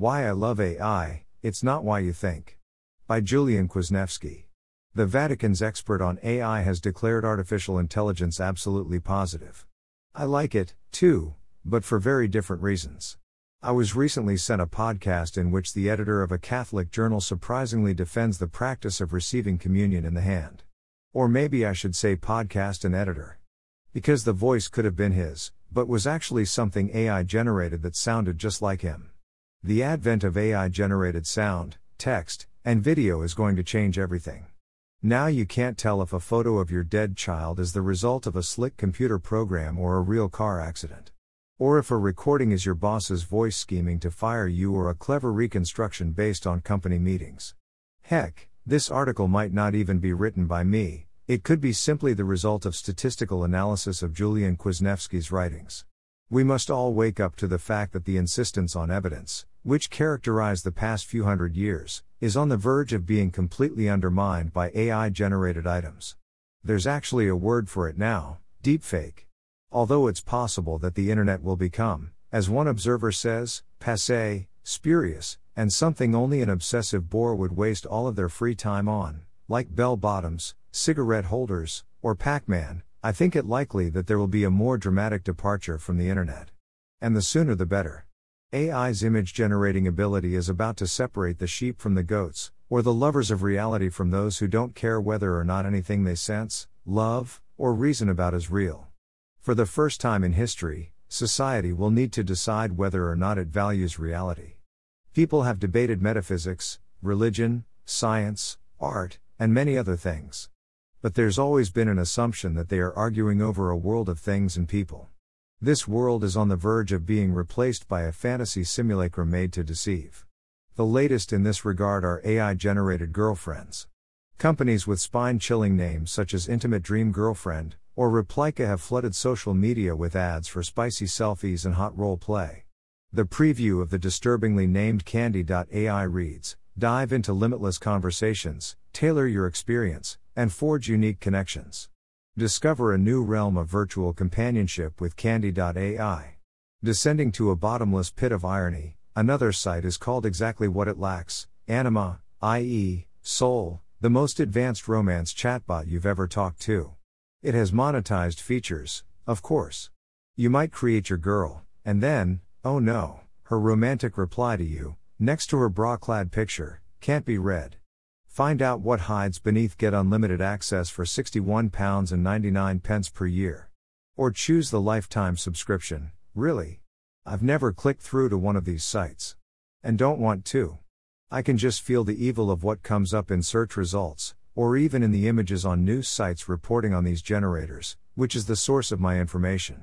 Why I Love AI It's Not Why You Think. By Julian Kwasniewski. The Vatican's expert on AI has declared artificial intelligence absolutely positive. I like it, too, but for very different reasons. I was recently sent a podcast in which the editor of a Catholic journal surprisingly defends the practice of receiving communion in the hand. Or maybe I should say podcast and editor. Because the voice could have been his, but was actually something AI generated that sounded just like him. The advent of AI generated sound, text, and video is going to change everything. Now you can't tell if a photo of your dead child is the result of a slick computer program or a real car accident. Or if a recording is your boss's voice scheming to fire you or a clever reconstruction based on company meetings. Heck, this article might not even be written by me, it could be simply the result of statistical analysis of Julian Kwasniewski's writings. We must all wake up to the fact that the insistence on evidence, which characterized the past few hundred years, is on the verge of being completely undermined by AI generated items. There's actually a word for it now deepfake. Although it's possible that the internet will become, as one observer says, passe, spurious, and something only an obsessive bore would waste all of their free time on, like bell bottoms, cigarette holders, or Pac Man, I think it likely that there will be a more dramatic departure from the internet. And the sooner the better. AI's image generating ability is about to separate the sheep from the goats, or the lovers of reality from those who don't care whether or not anything they sense, love, or reason about is real. For the first time in history, society will need to decide whether or not it values reality. People have debated metaphysics, religion, science, art, and many other things. But there's always been an assumption that they are arguing over a world of things and people. This world is on the verge of being replaced by a fantasy simulacrum made to deceive. The latest in this regard are AI generated girlfriends. Companies with spine chilling names such as Intimate Dream Girlfriend or Replika have flooded social media with ads for spicy selfies and hot role play. The preview of the disturbingly named Candy.ai reads Dive into limitless conversations, tailor your experience, and forge unique connections. Discover a new realm of virtual companionship with Candy.ai. Descending to a bottomless pit of irony, another site is called exactly what it lacks Anima, i.e., soul, the most advanced romance chatbot you've ever talked to. It has monetized features, of course. You might create your girl, and then, oh no, her romantic reply to you, next to her bra clad picture, can't be read. Find out what hides beneath Get unlimited access for £61.99 per year. Or choose the lifetime subscription, really. I've never clicked through to one of these sites. And don't want to. I can just feel the evil of what comes up in search results, or even in the images on news sites reporting on these generators, which is the source of my information.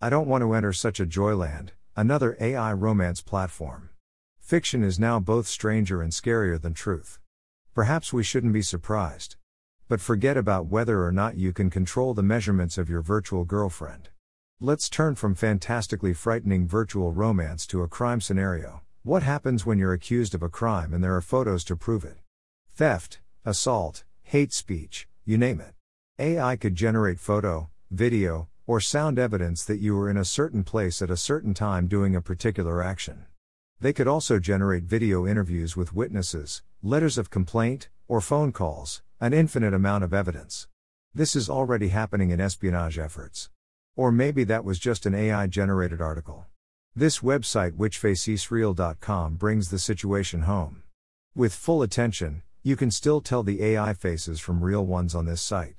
I don't want to enter such a joyland, another AI romance platform. Fiction is now both stranger and scarier than truth. Perhaps we shouldn't be surprised. But forget about whether or not you can control the measurements of your virtual girlfriend. Let's turn from fantastically frightening virtual romance to a crime scenario. What happens when you're accused of a crime and there are photos to prove it? Theft, assault, hate speech, you name it. AI could generate photo, video, or sound evidence that you were in a certain place at a certain time doing a particular action. They could also generate video interviews with witnesses, letters of complaint, or phone calls, an infinite amount of evidence. This is already happening in espionage efforts. Or maybe that was just an AI generated article. This website, whichfaceisreal.com, brings the situation home. With full attention, you can still tell the AI faces from real ones on this site.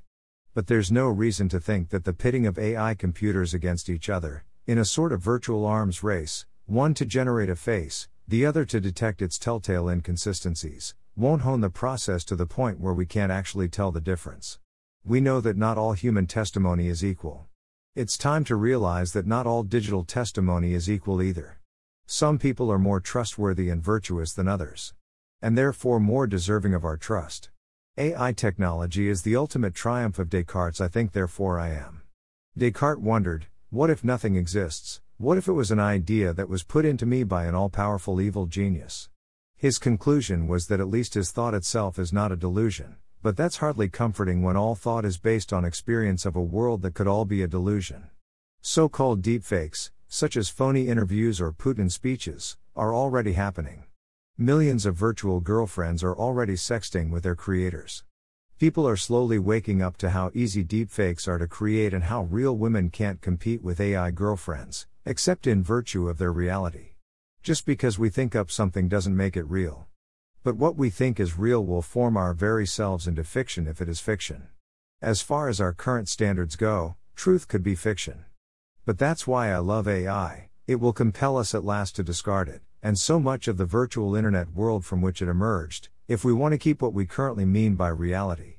But there's no reason to think that the pitting of AI computers against each other, in a sort of virtual arms race, one to generate a face, the other to detect its telltale inconsistencies, won't hone the process to the point where we can't actually tell the difference. We know that not all human testimony is equal. It's time to realize that not all digital testimony is equal either. Some people are more trustworthy and virtuous than others. And therefore more deserving of our trust. AI technology is the ultimate triumph of Descartes' I think therefore I am. Descartes wondered, what if nothing exists? What if it was an idea that was put into me by an all powerful evil genius? His conclusion was that at least his thought itself is not a delusion, but that's hardly comforting when all thought is based on experience of a world that could all be a delusion. So called deepfakes, such as phony interviews or Putin speeches, are already happening. Millions of virtual girlfriends are already sexting with their creators. People are slowly waking up to how easy deepfakes are to create and how real women can't compete with AI girlfriends, except in virtue of their reality. Just because we think up something doesn't make it real. But what we think is real will form our very selves into fiction if it is fiction. As far as our current standards go, truth could be fiction. But that's why I love AI, it will compel us at last to discard it, and so much of the virtual internet world from which it emerged, if we want to keep what we currently mean by reality.